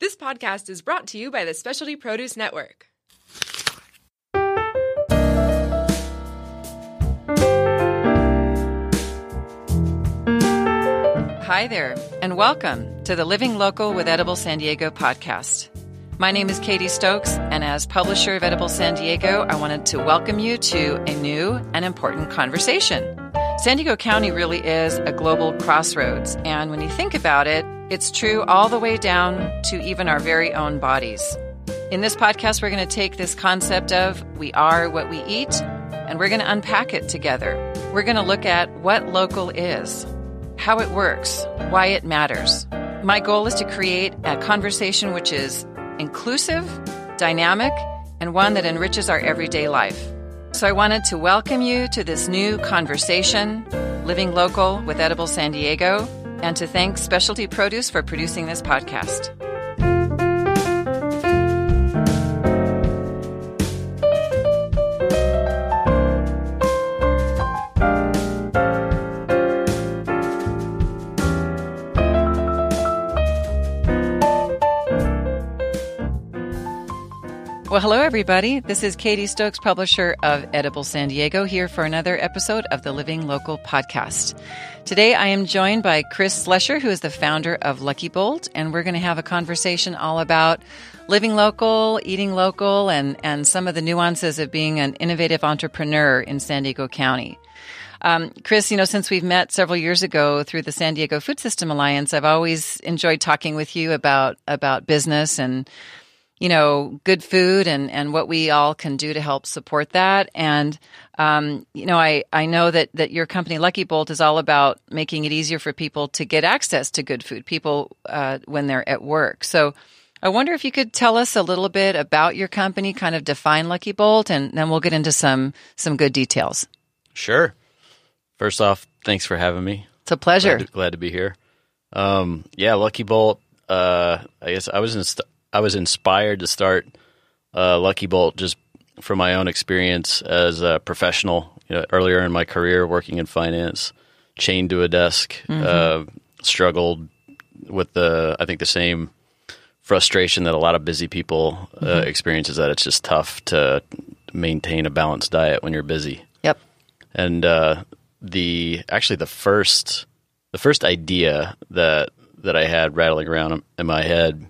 This podcast is brought to you by the Specialty Produce Network. Hi there, and welcome to the Living Local with Edible San Diego podcast. My name is Katie Stokes, and as publisher of Edible San Diego, I wanted to welcome you to a new and important conversation. San Diego County really is a global crossroads, and when you think about it, it's true all the way down to even our very own bodies. In this podcast, we're going to take this concept of we are what we eat, and we're going to unpack it together. We're going to look at what local is, how it works, why it matters. My goal is to create a conversation which is inclusive, dynamic, and one that enriches our everyday life. So I wanted to welcome you to this new conversation, Living Local with Edible San Diego, and to thank Specialty Produce for producing this podcast. Well, hello, everybody. This is Katie Stokes, publisher of Edible San Diego, here for another episode of the Living Local podcast. Today, I am joined by Kris Schlesser, who is the founder of Lucky Bolt, and we're going to have a conversation all about living local, eating local, and, and some of the nuances of being an innovative entrepreneur in San Diego County. Um, Kris, you know, since we've met several years ago through the San Diego Food System Alliance, I've always enjoyed talking with you about about business and you know, good food and, and what we all can do to help support that. And, um, you know, I, I know that, that your company, Lucky Bolt, is all about making it easier for people to get access to good food, people uh, when they're at work. So I wonder if you could tell us a little bit about your company, kind of define Lucky Bolt, and then we'll get into some, some good details. Sure. First off, thanks for having me. It's a pleasure. Glad to, glad to be here. Um, yeah, Lucky Bolt. Uh, I guess I was in I was inspired to start uh, Lucky Bolt just from my own experience as a professional. You know, earlier in my career, working in finance, chained to a desk, mm-hmm. uh, struggled with the I think the same frustration that a lot of busy people uh, mm-hmm. experience is that it's just tough to maintain a balanced diet when you're busy. Yep. And uh, the actually the first the first idea that that I had rattling around in my head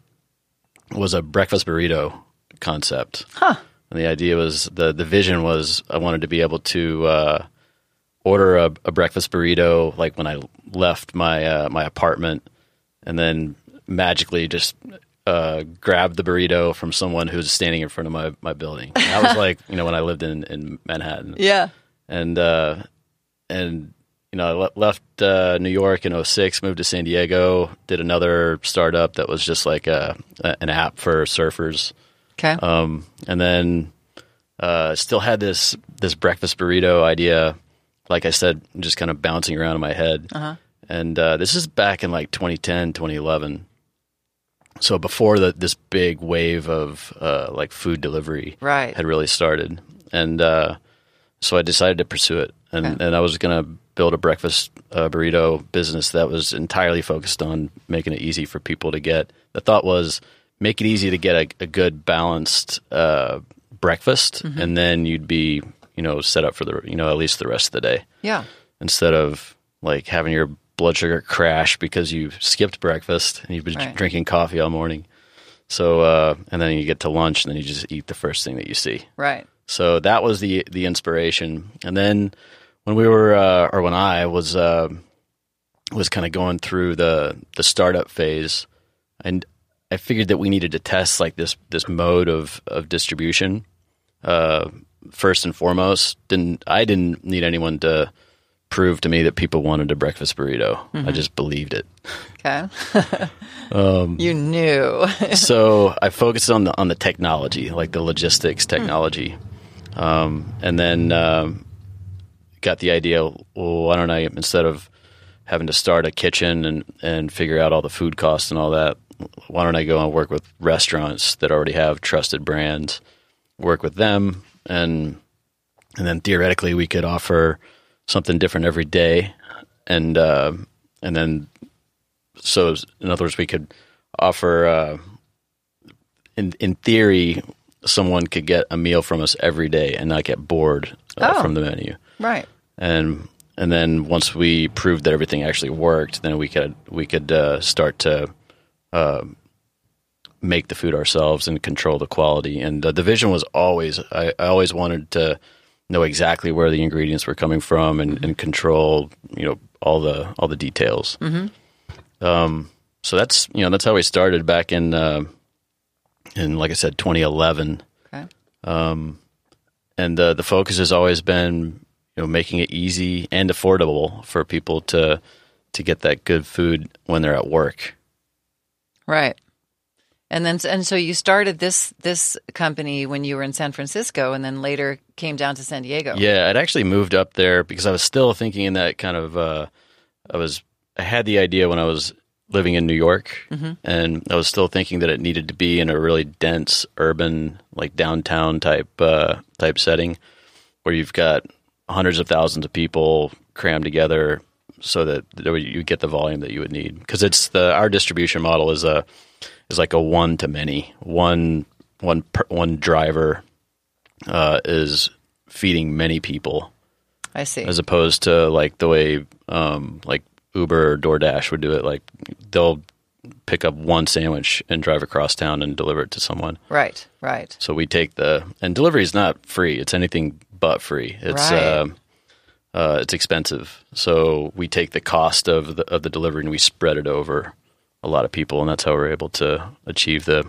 was a breakfast burrito concept. Huh. And the idea was the the vision was I wanted to be able to uh, order a, a, breakfast burrito like when I left my uh, my apartment, and then magically just uh, grab the burrito from someone who's standing in front of my, my building. That was like you know when I lived in, in Manhattan. Yeah. And uh, and you know, I left uh, New York in 06, moved to San Diego, did another startup that was just like a, an app for surfers. Okay. Um, and then uh, still had this this breakfast burrito idea, like I said, just kind of bouncing around in my head. Uh-huh. And uh, this is back in like 2010, 2011. So before the, this big wave of uh, like food delivery right. had really started. And uh, so I decided to pursue it. And, okay. and I was going to build a breakfast uh, burrito business that was entirely focused on making it easy for people to get. The thought was make it easy to get a, a good balanced uh, breakfast, mm-hmm. and then you'd be you know set up for the you know at least the rest of the day. Yeah. Instead of like having your blood sugar crash because you skipped breakfast and you've been right. drinking coffee all morning. So uh, and then you get to lunch and then you just eat the first thing that you see. Right. So that was the the inspiration, and then when we were uh, or when I was uh, was kind of going through the the startup phase, and I figured that we needed to test like this this mode of of distribution. Uh, first and foremost, didn't I didn't need anyone to prove to me that people wanted a breakfast burrito. Mm-hmm. I just believed it. Okay. um, you knew. so I focused on the on the technology, like the logistics technology, mm. um, and then um, got the idea. Well, why don't I instead of having to start a kitchen and and figure out all the food costs and all that, why don't I go and work with restaurants that already have trusted brands, work with them, and and then theoretically we could offer something different every day, and uh, and then so in other words we could offer uh, in in theory, someone could get a meal from us every day and not get bored uh, Oh. from the menu. Right. And and then once we proved that everything actually worked, then we could we could uh, start to uh, make the food ourselves and control the quality. And uh, the vision was always I, I always wanted to know exactly where the ingredients were coming from and, and control you know all the all the details. Mm-hmm. Um, so that's you know that's how we started back in uh, in like I said 2011 Okay. and uh, the focus has always been you know making it easy and affordable for people to to get that good food when they're at work. Right. And then and so you started this this company when you were in San Francisco and then later came down to San Diego. Yeah, I'd actually moved up there because I was still thinking in that kind of uh, I was I had the idea when I was living in New York, and I was still thinking that it needed to be in a really dense urban like downtown type uh, type setting where you've got hundreds of thousands of people crammed together so that you get the volume that you would need because it's the our distribution model is a is like a one to many one one per, one driver uh, is feeding many people I see. as opposed to like the way um, like Uber or DoorDash would do it. Like they'll pick up one sandwich and drive across town and deliver it to someone. right. Right. So we take the and delivery is not free. It's anything but free. It's Right. um uh, it's expensive. So we take the cost of the of the delivery and we spread it over a lot of people, and that's how we're able to achieve the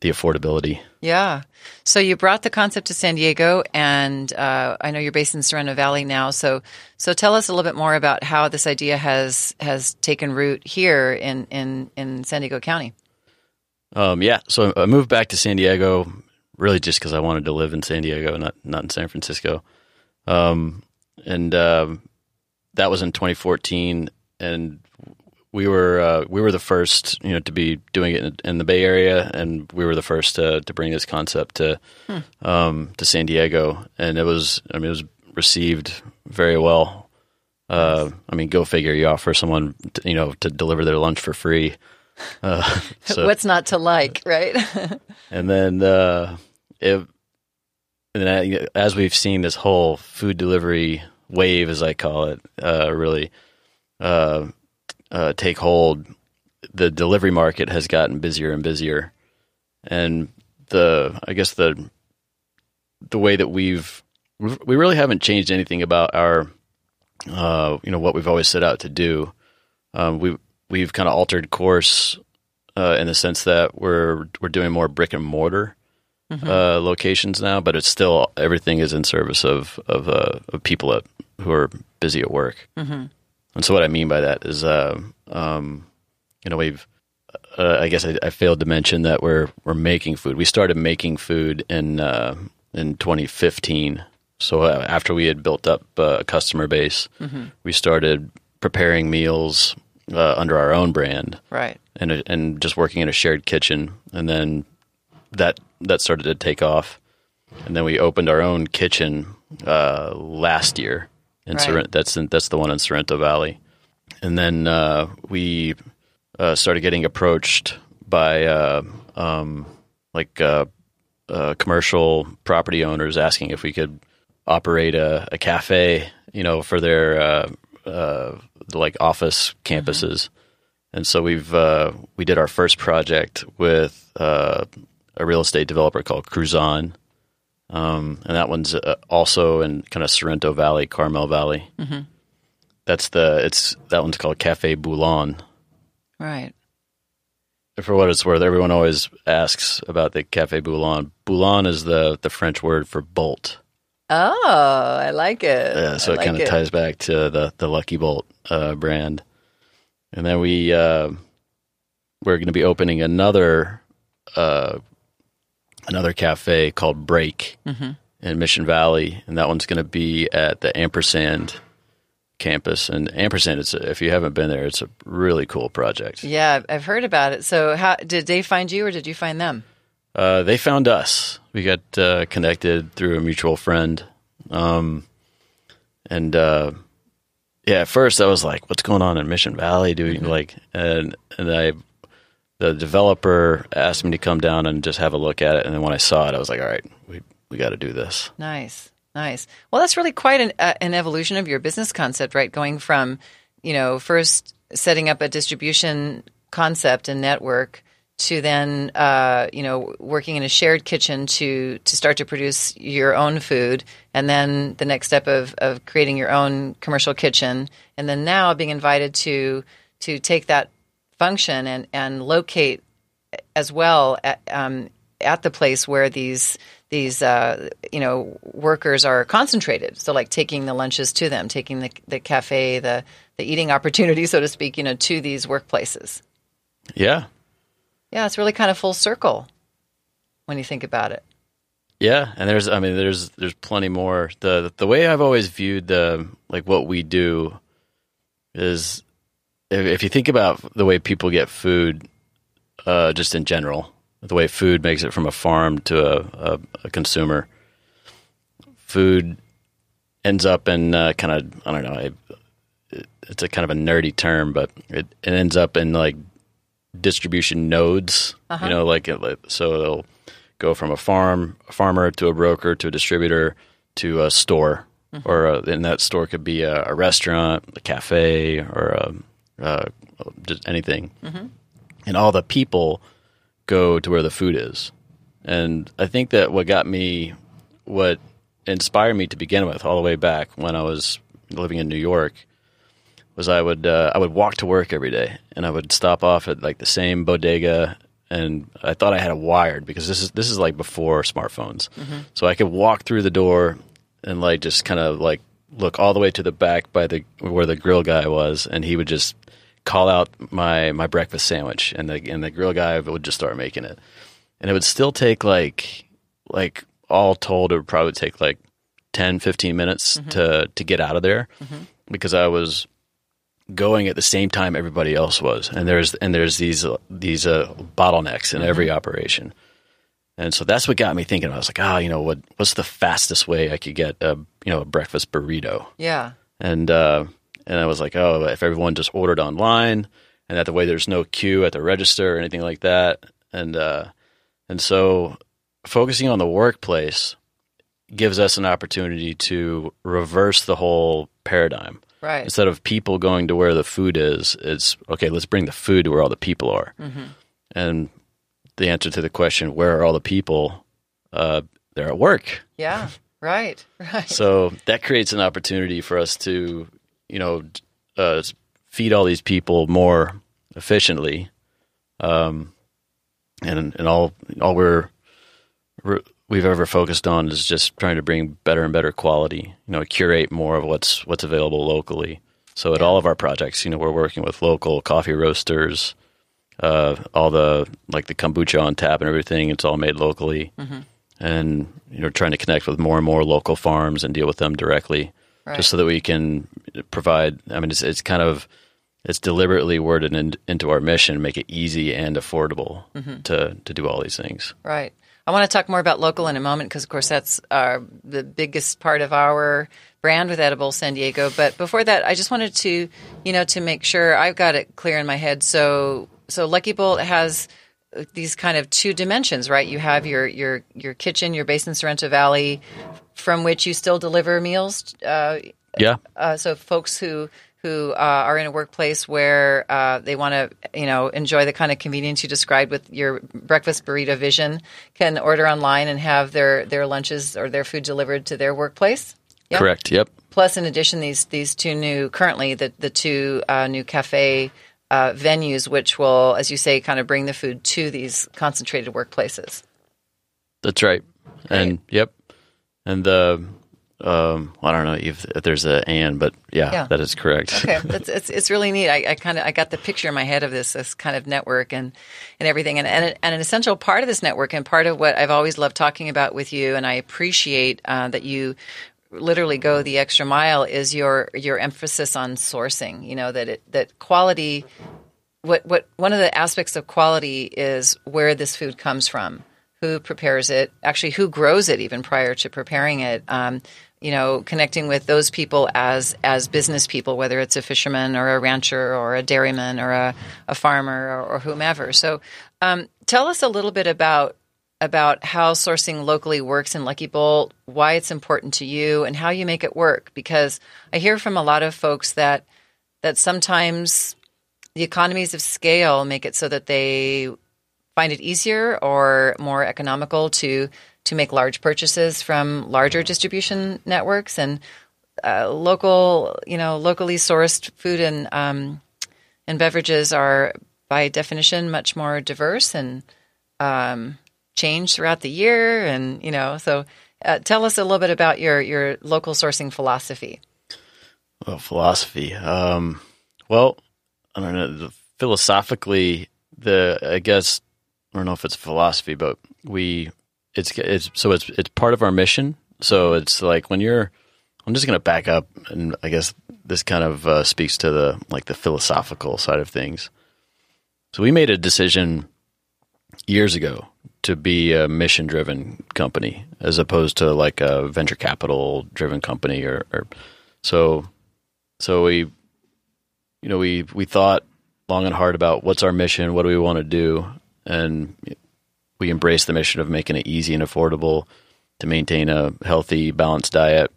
the affordability. Yeah. So you brought the concept to San Diego, and uh, I know you're based in Sorrento Valley now. So, so tell us a little bit more about how this idea has has taken root here in in in San Diego County. Um, yeah, so I moved back to San Diego really just because I wanted to live in San Diego, not not in San Francisco. Um, and um, that was in 2014, and we were uh, we were the first, you know, to be doing it in, in the Bay Area, and we were the first to to bring this concept to um, to San Diego, and it was I mean it was received very well. Uh, I mean, go figure. You offer someone, to, you know, to deliver their lunch for free. Uh, so, What's not to like, right? and then uh, and as we've seen this whole food delivery wave, as I call it, uh, really uh, uh, take hold, the delivery market has gotten busier and busier, and the I guess the the way that we've we've- we really haven't changed anything about our uh, you know what we've always set out to do. Um, we we've kind of altered course uh, in the sense that we're we're doing more brick and mortar uh, locations now, but it's still everything is in service of of, uh, of people that, who are busy at work. Mm-hmm. And so, what I mean by that is, uh, um, you know, we've uh, I guess I, I failed to mention that we're we're making food. We started making food in uh, in 2015. So uh, after we had built up uh, a customer base, we started preparing meals uh, under our own brand right. and and just working in a shared kitchen, and then that that started to take off, and then we opened our own kitchen uh, last year in Right. Sorrento. That's in, that's the one in Sorrento Valley, and then uh, we uh, started getting approached by uh, um, like uh, uh, commercial property owners asking if we could operate a, a cafe, you know, for their uh, uh, like office campuses. And so we've uh, we did our first project with uh, a real estate developer called Cruzon, um, and that one's uh, also in kind of Sorrento Valley, Carmel Valley. Mm-hmm. That's the it's that one's called Cafe Boulon. Right. For what it's worth, everyone always asks about the Cafe Boulon. Boulon is the the French word for bolt. Oh, I like it. Yeah, so I it like kind of ties back to the the Lucky Bolt uh, brand. And then we uh, we're going to be opening another uh, another cafe called Break in Mission Valley, and that one's going to be at the Ampersand campus. And Ampersand, it's a, if you haven't been there, it's a really cool project. Yeah, I've heard about it. So, how did they find you, or did you find them? Uh, they found us. We got uh, connected through a mutual friend, um, and uh, yeah, at first I was like, "What's going on in Mission Valley?" Do we like? And and I, the developer asked me to come down and just have a look at it, and then when I saw it, I was like, all right, we we got to do this. Nice, nice. Well, that's really quite an, uh, an evolution of your business concept, right? Going from, you know, first setting up a distribution concept and network to then, uh, you know, working in a shared kitchen to to start to produce your own food, and then the next step of of creating your own commercial kitchen, and then now being invited to to take that function and and locate as well at, um, at the place where these these uh, you know workers are concentrated. So like taking the lunches to them, taking the the cafe, the the eating opportunity, so to speak, you know, to these workplaces. Yeah, Yeah, it's really kind of full circle when you think about it. Yeah, and there's I mean there's there's plenty more. The the way I've always viewed the like what we do is if, if you think about the way people get food uh, just in general, the way food makes it from a farm to a, a, a consumer, food ends up in uh, kind of I don't know. It, it's a kind of a nerdy term, but it, it ends up in like distribution nodes. You know, like it, so it'll go from a farm, a farmer to a broker to a distributor to a store, or a, and that store could be a, a restaurant, a cafe, or a, uh, just anything. And all the people go to where the food is. And I think that what got me, what inspired me to begin with, all the way back when I was living in New York, was I would uh, I would walk to work every day, and I would stop off at like the same bodega, and I thought I had it wired because this is this is like before smartphones, so I could walk through the door and like just kind of like look all the way to the back by the where the grill guy was, and he would just call out my my breakfast sandwich, and the and the grill guy would just start making it, and it would still take like like all told, it would probably take like 10, 15 minutes to to get out of there because I was going at the same time everybody else was, and there's and there's these these uh, bottlenecks in every operation, and so that's what got me thinking. I was like, ah, you know, what what's the fastest way I could get a you know a breakfast burrito? Yeah. and uh, and I was like, oh, if everyone just ordered online, and that the way there's no queue at the register or anything like that, and uh, and so focusing on the workplace gives us an opportunity to reverse the whole paradigm. Right. Instead of people going to where the food is, it's okay. Let's bring the food to where all the people are. And the answer to the question, where are all the people? Uh, they're at work. Yeah. Right. Right. So that creates an opportunity for us to, you know, uh, feed all these people more efficiently. Um, and and all all we're, we're we've ever focused on is just trying to bring better and better quality. You know, curate more of what's what's available locally. So at all of our projects, you know, we're working with local coffee roasters. Uh, all the like the kombucha on tap and everything, it's all made locally and you know trying to connect with more and more local farms and deal with them directly Right. just so that we can provide i mean it's, it's kind of it's deliberately worded in, into our mission make it easy and affordable mm-hmm. to to do all these things Right. I want to talk more about local in a moment because, of course, that's our, the biggest part of our brand with Edible San Diego. But before that, I just wanted to, you know, to make sure I've got it clear in my head. So, so Lucky Bolt has these kind of two dimensions, right? You have your your your kitchen, your base in Sorrento Valley, from which you still deliver meals. Uh, yeah uh, so folks who who uh, are in a workplace where uh, they want to you know enjoy the kind of convenience you described with your breakfast burrito vision can order online and have their their lunches or their food delivered to their workplace. Yeah? correct yep Plus, in addition, these these two new currently the the two uh, new cafe uh, venues, which will, as you say, kind of bring the food to these concentrated workplaces. that's right and yep and the um i don't know if, if there's a and but yeah, Yeah. that is correct Okay, it's, it's it's really neat. I, I kind of I got the picture in my head of this this kind of network and and everything, and and, and an essential part of this network and part of what I've always loved talking about with you, and I appreciate uh, that you literally go the extra mile is your your emphasis on sourcing. You know that it that quality. What what one of the aspects of quality is where this food comes from, who prepares it, actually who grows it even prior to preparing it. Um, you know, connecting with those people as as business people, whether it's a fisherman or a rancher or a dairyman or a, a farmer or, or whomever. So, um, tell us a little bit about about how sourcing locally works in Lucky Bolt, why it's important to you, and how you make it work. Because I hear from a lot of folks that that sometimes the economies of scale make it so that they find it easier or more economical to to make large purchases from larger distribution networks and uh, local, you know, locally sourced food and um, and beverages are by definition much more diverse and um, change throughout the year, and you know, so uh, tell us a little bit about your your local sourcing philosophy. Well, philosophy. Um, well, I don't know. Philosophically, the I guess I don't know if it's philosophy, but we it's it's so it's it's part of our mission. So it's like when you're I'm just going to back up and I guess this kind of uh, speaks to the like the philosophical side of things. So we made a decision years ago to be a mission driven company as opposed to like a venture capital driven company or, or so so we you know we we thought long and hard about what's our mission what do we want to do and we embrace the mission of making it easy and affordable to maintain a healthy, balanced diet,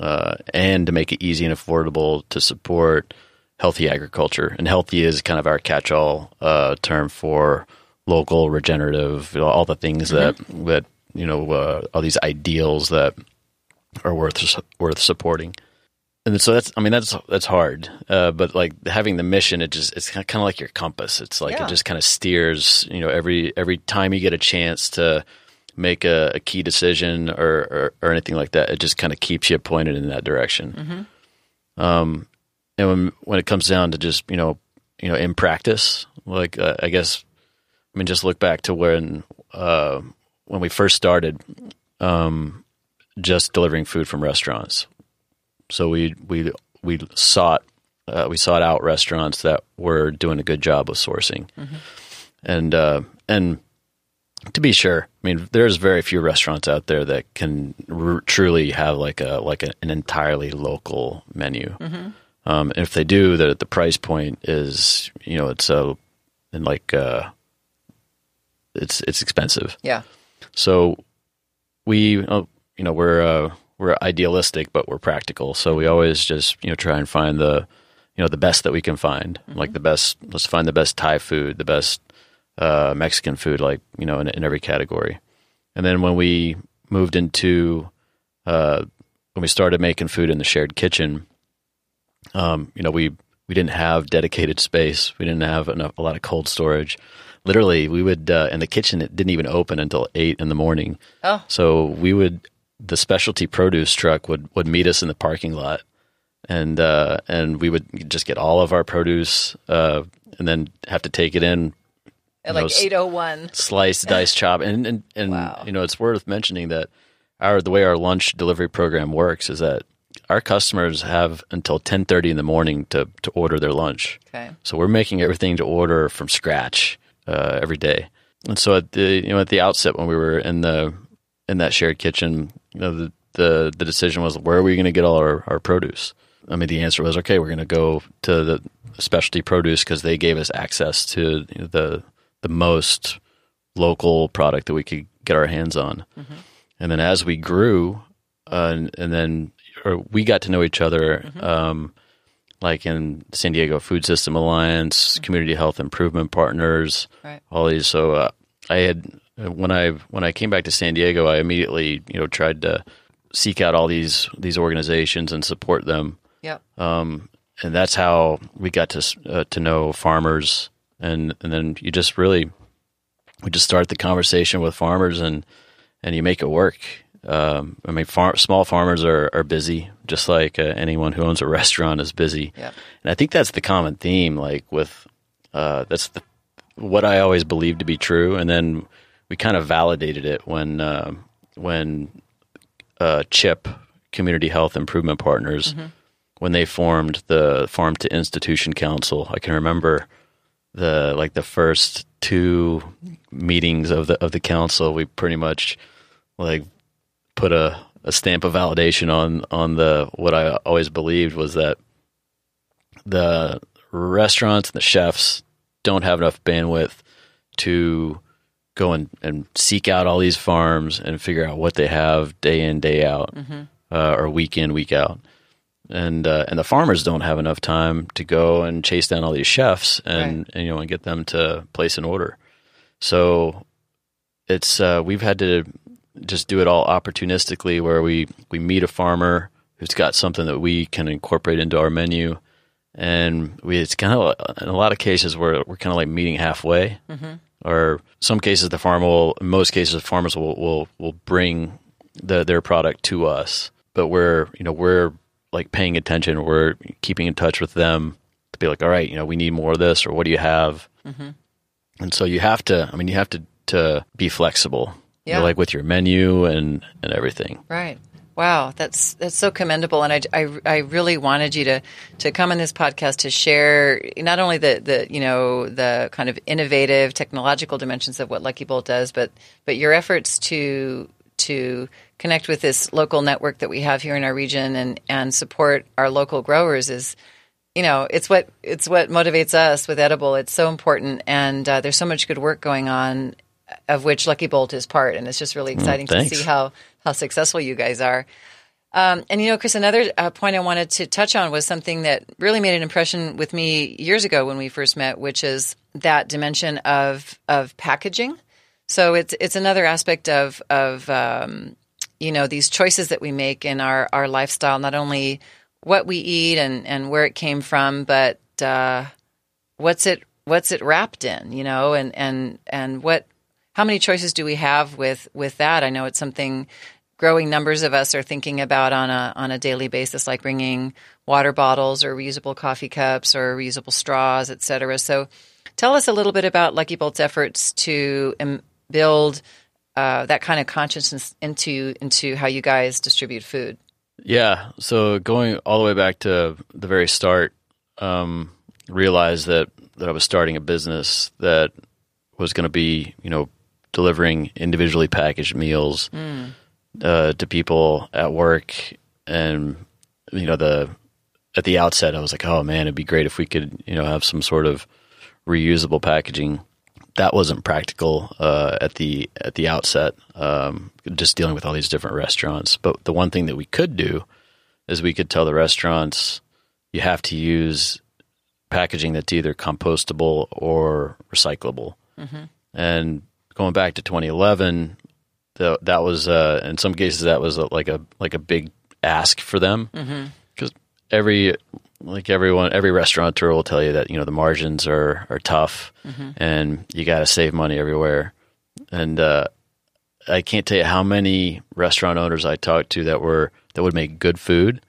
uh, and to make it easy and affordable to support healthy agriculture. And healthy is kind of our catch-all uh, term for local, regenerative, you know, all the things mm-hmm. that that you know, uh, all these ideals that are worth worth supporting and so that's I mean that's that's hard, uh, but like having the mission, it just it's kind of like your compass. It's like yeah. it just kind of steers. You know, every every time you get a chance to make a, a key decision or, or, or anything like that, it just kind of keeps you pointed in that direction. Mm-hmm. Um, and when when it comes down to just you know you know in practice, like uh, I guess I mean just look back to when uh, when we first started, um, just delivering food from restaurants so we we we sought uh, we sought out restaurants that were doing a good job of sourcing, mm-hmm. and uh, and to be sure, I mean, there's very few restaurants out there that can r- truly have like a like a, an entirely local menu. Mm-hmm. Um, and if they do, the the price point is you know it's a and like uh, it's it's expensive. Yeah. So we oh, you know we're uh, we're idealistic, but we're practical. So we always just you know try and find the you know the best that we can find, mm-hmm. like the best. Let's find the best Thai food, the best uh, Mexican food, like you know in, in, every category. And then when we moved into uh, when we started making food in the shared kitchen, um, you know we we didn't have dedicated space. We didn't have enough a lot of cold storage. Literally, we would uh, in the kitchen. It didn't even open until eight in the morning. Oh, so we would the specialty produce truck would, would meet us in the parking lot, and uh, and we would just get all of our produce, uh, and then have to take it in at like eight oh one, slice, dice, chop, and and, and wow. you know it's worth mentioning that our the way our lunch delivery program works is that our customers have until 10:30 in the morning to to order their lunch. Okay. So we're making everything to order from scratch uh, every day. And so at the you know at the outset when we were in the in that shared kitchen, you know, the the, the decision was where are we going to get all our, our produce? I mean, the answer was okay. We're going to go to the specialty produce because they gave us access to you know, the the most local product that we could get our hands on. Mm-hmm. And then as we grew, uh, and, and, then we got to know each other, mm-hmm. um, like in San Diego Food System Alliance, mm-hmm. Community Health Improvement Partners, right. all these. So uh, I had when I when I came back to San Diego, I immediately you know tried to seek out all these these organizations and support them. Yeah. Um, and that's how we got to uh, to know farmers, and and then you just really we just start the conversation with farmers, and and you make it work. Um, I mean, far, small farmers are, are busy, just like uh, anyone who owns a restaurant is busy. Yeah. And I think that's the common theme. Like with uh, that's the, what I always believed to be true, and then we kind of validated it when uh, when uh, CHIP Community Health Improvement Partners mm-hmm. when they formed the Farm to Institution Council. I can remember the like the first two meetings of the of the council, we pretty much like put a, a stamp of validation on on the what I always believed was that the restaurants and the chefs don't have enough bandwidth to go and, and seek out all these farms and figure out what they have day in day out uh, or week in week out and uh, and the farmers don't have enough time to go and chase down all these chefs and, Right. and you know and get them to place an order. So it's uh, we've had to just do it all opportunistically, where we we meet a farmer who's got something that we can incorporate into our menu, and we it's kind of in a lot of cases where we're kind of like meeting halfway. Mm-hmm. Or some cases, the farmer will. In most cases, the farmers will will will bring the, their product to us, but we're you know we're like paying attention. We're keeping in touch with them to be like, all right, you know, we need more of this, or what do you have? Mm-hmm. And so you have to. I mean, you have to to be flexible, you know, Yeah. like with your menu and and everything. Right. Wow, that's that's so commendable, and I, I, I really wanted you to to come on this podcast to share not only the, the you know the kind of innovative technological dimensions of what Lucky Bolt does, but but your efforts to to connect with this local network that we have here in our region and and support our local growers is you know it's what it's what motivates us with edible it's so important and uh, there's so much good work going on of which lucky bolt is part and it's just really exciting to see how how successful you guys are. Um, and you know kris another uh, point i wanted to touch on was something that really made an impression with me years ago when we first met which is that dimension of of packaging. So it's it's another aspect of of um, you know these choices that we make in our our lifestyle not only what we eat and and where it came from but uh, what's it what's it wrapped in you know and and and what how many choices do we have with with that? I know it's something growing numbers of us are thinking about on a on a daily basis like bringing water bottles or reusable coffee cups or reusable straws et cetera. So tell us a little bit about lucky bolt's efforts to um, build uh, that kind of consciousness into into how you guys distribute food. Yeah. So going all the way back to the very start, um, realized that that I was starting a business that was going to be, you know, delivering individually packaged meals uh, to people at work, and you know the at the outset, I was like, oh man, it'd be great if we could, you know, have some sort of reusable packaging. That wasn't practical uh, at the at the outset. Um, just dealing with all these different restaurants, but the one thing that we could do is we could tell the restaurants you have to use packaging that's either compostable or recyclable. And going back to 2011, the, that was uh, in some cases that was a, like a like a big ask for them. Because every like everyone every restaurateur will tell you that you know the margins are are tough and you got to save money everywhere. And uh, I can't tell you how many restaurant owners I talked to that were that would make good food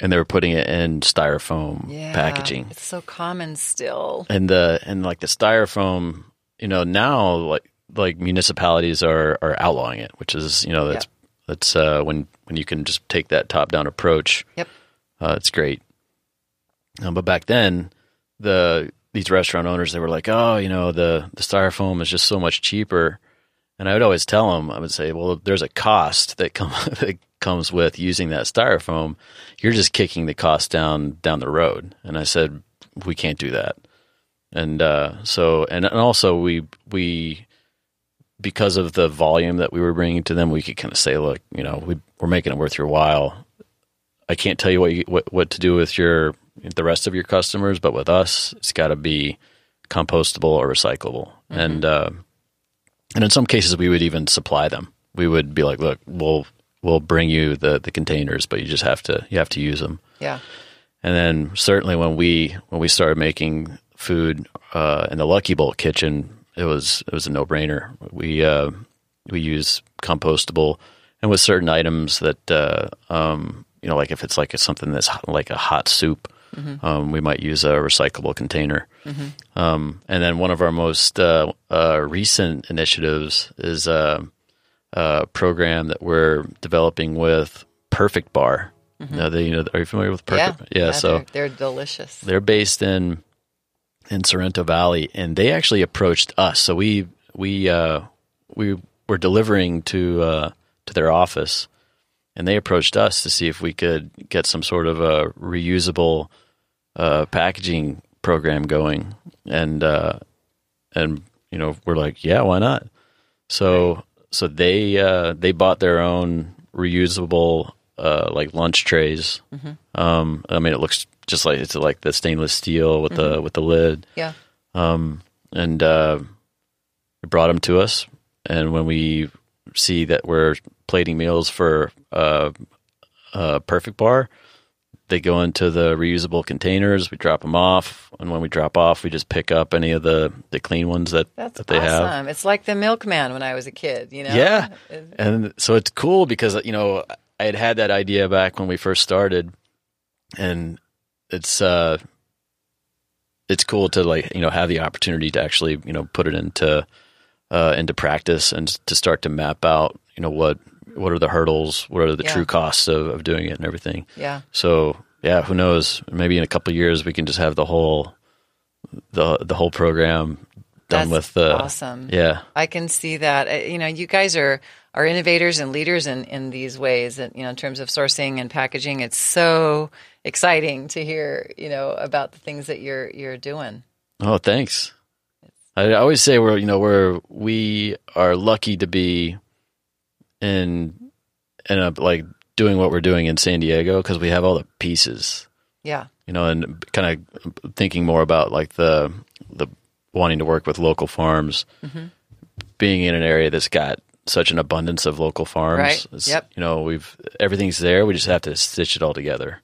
and they were putting it in styrofoam packaging. it's so common still. And the and like the styrofoam you know now like like municipalities are are outlawing it which is you know that's that's uh when when you can just take that top down approach Yep. uh, it's great. Um, but back then the these restaurant owners they were like oh you know the the styrofoam is just so much cheaper. And i would always tell them i would say well there's a cost that come that comes with using that styrofoam. You're just kicking the cost down down the road. And i said we can't do that. And uh, so and, and also we we because of the volume that we were bringing to them, we could kind of say, look, you know, we, we're making it worth your while. I can't tell you what, you, what what to do with your the rest of your customers, but with us, it's got to be compostable or recyclable. And uh, and in some cases, we would even supply them. We would be like, look, we'll we'll bring you the the containers, but you just have to you have to use them. yeah And then certainly when we when we started making food uh, in the Lucky Bolt kitchen, it was it was a no brainer. We uh, we use compostable, and with certain items that uh, um, you know, like if it's like something that's hot, like a hot soup, um, we might use a recyclable container. Um, and then one of our most uh, uh, recent initiatives is a, a program that we're developing with Perfect Bar. Now, they, you know, are you familiar with Perfect? yeah so they're, they're delicious they're based in in Sorrento Valley, and they actually approached us. So we we uh, we were delivering to uh, to their office, and they approached us to see if we could get some sort of a reusable uh, packaging program going, and uh, and you know we're like, yeah, why not? So so they uh, they bought their own reusable uh, like lunch trays. Um, I mean, it looks just like it's like the stainless steel with the with the lid, Yeah. and uh, brought them to us. And when we see that we're plating meals for uh, uh, Perfect Bar, they go into the reusable containers. We drop them off, and when we drop off, we just pick up any of the the clean ones that That's that they have. It's like the milkman when I was a kid, you know? Yeah. And so it's cool because, you know, I had had that idea back when we first started and it's, uh, it's cool to like, you know, have the opportunity to actually, you know, put it into, uh, into practice and to start to map out, you know, what, what are the hurdles? What are the Yeah. true costs of, of doing it and everything? Yeah. So yeah, who knows? Maybe in a couple of years we can just have the whole, the, the whole program done That's with the, awesome. yeah. I can see that. Uh, You know, you guys are are innovators and leaders in in these ways. And you know, in terms of sourcing and packaging, it's so exciting to hear. You know about the things that you're you're doing. Oh, thanks. I always say we're you know we're we are lucky to be in in a like doing what we're doing in San Diego because we have all the pieces, Yeah. you know, and kind of thinking more about like the the wanting to work with local farms, mm-hmm. being in an area that's got such an abundance of local farms. Right. Yep. You know, we've everything's there. We just have to stitch it all together.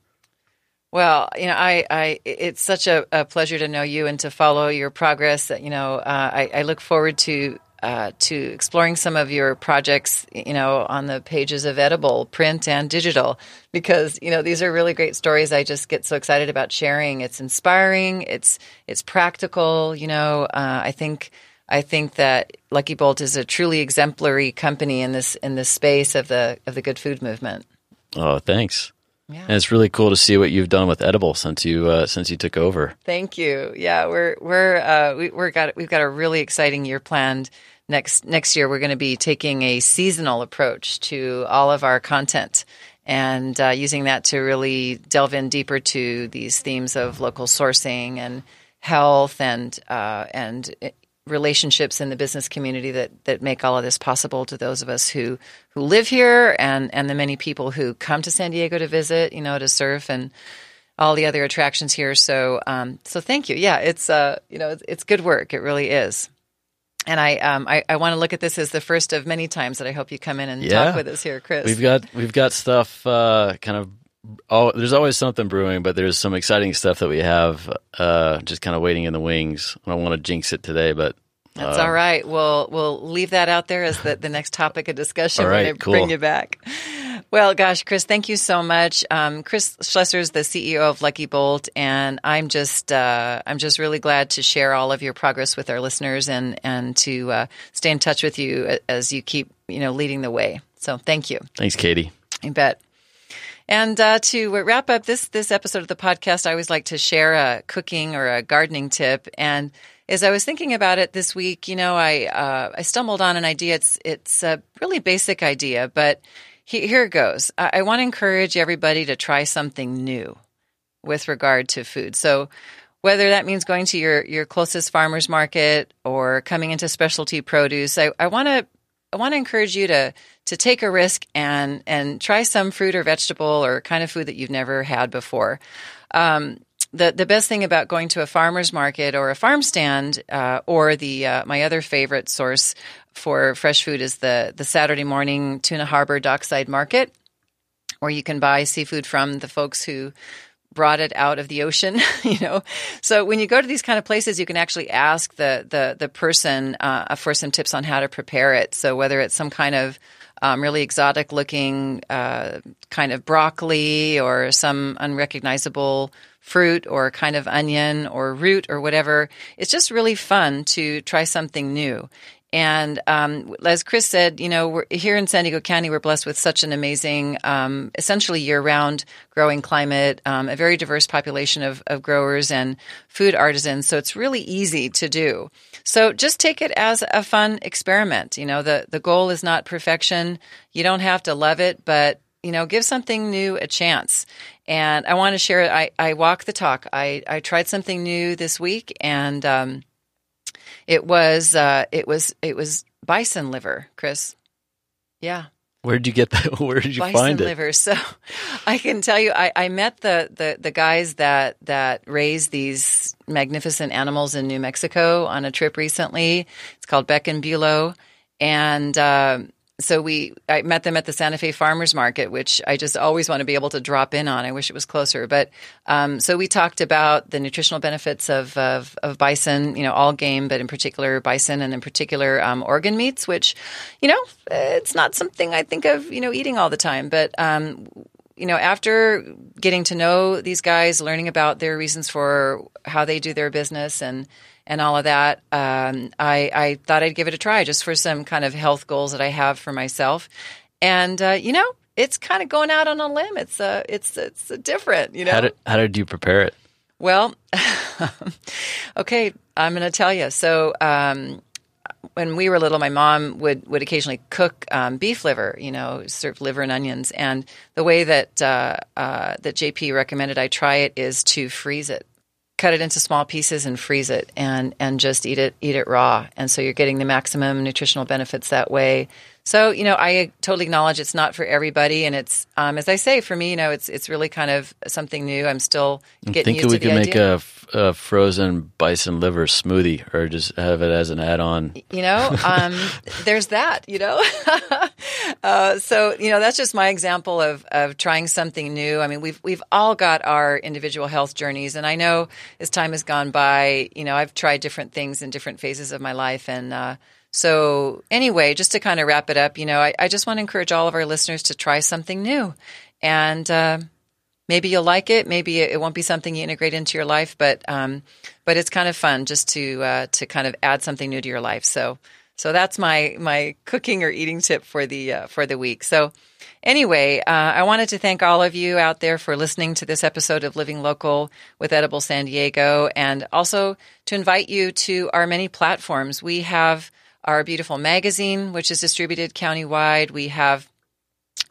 Well, you know, I, I, it's such a, a pleasure to know you and to follow your progress. You know, uh, I, I look forward to uh, to exploring some of your projects. You know, on the pages of Edible, print and digital, because you know these are really great stories. I just get so excited about sharing. It's inspiring. It's it's practical. You know, uh, I think. I think that Lucky Bolt is a truly exemplary company in this in this space of the of the good food movement. Oh, thanks. Yeah. And it's really cool to see what you've done with Edible since you uh, since you took over. Thank you. Yeah, we're we're uh, we, we're got we've got a really exciting year planned. Next next year, we're going to be taking a seasonal approach to all of our content and uh, using that to really delve in deeper to these themes of local sourcing and health and uh, and relationships in the business community that that make all of this possible to those of us who who live here and and the many people who come to San Diego to visit, you know, to surf and all the other attractions here. So, um, so thank you. Yeah, it's uh, you know, it's, it's good work. It really is. And I, um, I, I want to look at this as the first of many times that I hope you come in and Yeah. talk with us here, Kris. We've got we've got stuff uh, kind of. Oh, there's always something brewing, but there's some exciting stuff that we have uh, just kind of waiting in the wings. I don't want to jinx it today, but That's uh, all right. We'll we'll leave that out there as the, the next topic of discussion All when I bring cool. you back. Well, gosh, Kris, thank you so much. Um, Kris Schlesser is the CEO of Lucky Bolt, and I'm just uh, I'm just really glad to share all of your progress with our listeners and and to uh, stay in touch with you as you keep you know leading the way. So thank you. thanks, Katie. You bet. And uh, to wrap up this this episode of the podcast, I always like to share a cooking or a gardening tip. And as I was thinking about it this week, you know, I uh, I stumbled on an idea. It's it's a really basic idea, but he, here it goes. I, I want to encourage everybody to try something new with regard to food. So whether that means going to your your closest farmers market or coming into specialty produce, I, I want to I want to encourage you to to take a risk and and try some fruit or vegetable or kind of food that you've never had before. Um, the the best thing about going to a farmer's market or a farm stand uh, or the uh, my other favorite source for fresh food is the the Saturday morning Tuna Harbor Dockside Market, where you can buy seafood from the folks who brought it out of the ocean you know? So when you go to these kind of places you can actually ask the the the person uh, for some tips on how to prepare it. So whether it's some kind of um, really exotic looking uh, kind of broccoli or some unrecognizable fruit or kind of onion or root or whatever it's just really fun to try something new And um, as Kris said, you know, we're, here in San Diego County, we're blessed with such an amazing, um, essentially year-round growing climate, um, a very diverse population of, of growers and food artisans. So it's really easy to do. So just take it as a fun experiment. You know, the the goal is not perfection. You don't have to love it, but you know, give something new a chance. And I want to share. I I walk the talk. I I tried something new this week and. Um, it was uh, it was it was bison liver, Kris. Yeah. Where did you get that? Where did you bison find it? liver. So I can tell you, I, I met the, the the guys that that raise these magnificent animals in New Mexico on a trip recently. It's called Beck and Bulow, and uh, so we I met them at the Santa Fe Farmers Market, which I just always want to be able to drop in on. I wish it was closer, but um, so we talked about the nutritional benefits of, of, of bison, you know, all game, but in particular bison, and in particular um, organ meats, which you know it's not something I think of you know eating all the time, but um, you know, after getting to know these guys, learning about their reasons for how they do their business and and all of that, um, I, I thought I'd give it a try just for some kind of health goals that I have for myself. And uh, you know, it's kind of going out on a limb. It's uh, it's it's different. You know, How did how did you prepare it? well, okay, I'm going to tell you. So, um, when we were little, my mom would, would occasionally cook um, beef liver, you know, serve liver and onions. And the way that uh, uh, that JP recommended I try it is to freeze it, cut it into small pieces and freeze it, and and just eat it eat it raw. And so you're getting the maximum nutritional benefits that way. So you know, I totally acknowledge it's not for everybody, and it's um, as I say, for me, you know, it's it's really kind of something new. I'm still I'm getting thinking used we to the could make idea. a, f- a frozen bison liver smoothie, or just have it as an add-on. you know um, there's that you know uh, so you know that's just my example of of trying something new i mean we've we've all got our individual health journeys and i know as time has gone by you know i've tried different things in different phases of my life and uh, so anyway just to kind of wrap it up you know I, I just want to encourage all of our listeners to try something new. And uh, maybe you'll like it maybe it won't be something you integrate into your life but um, but it's kind of fun just to uh, to kind of add something new to your life. So so that's my my cooking or eating tip for the uh, for the week. So anyway uh, i wanted to thank all of you out there for listening to this episode of living local with edible san diego. And also to invite you to our many platforms. We have our beautiful magazine which is distributed countywide we have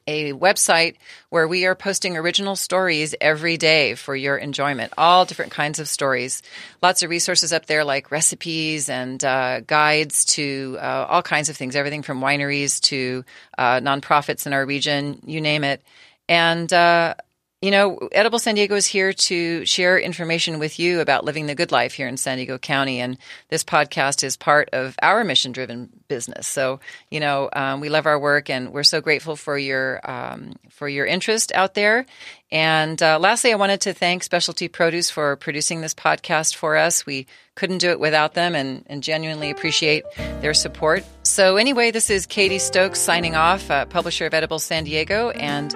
a website where we are posting original stories every day for your enjoyment. All different kinds of stories. Lots of resources up there like recipes and uh, guides to uh, all kinds of things, everything from wineries to uh, nonprofits in our region, you name it. And, uh, you know, Edible San Diego is here to share information with you about living the good life here in San Diego County. And this podcast is part of our mission driven business. So, you know, um, we love our work and we're so grateful for your, um, for your interest out there. And uh, lastly, I wanted to thank Specialty Produce for producing this podcast for us. We couldn't do it without them and, and genuinely appreciate their support. So, anyway, this is Katie Stokes signing off, uh, publisher of Edible San Diego, and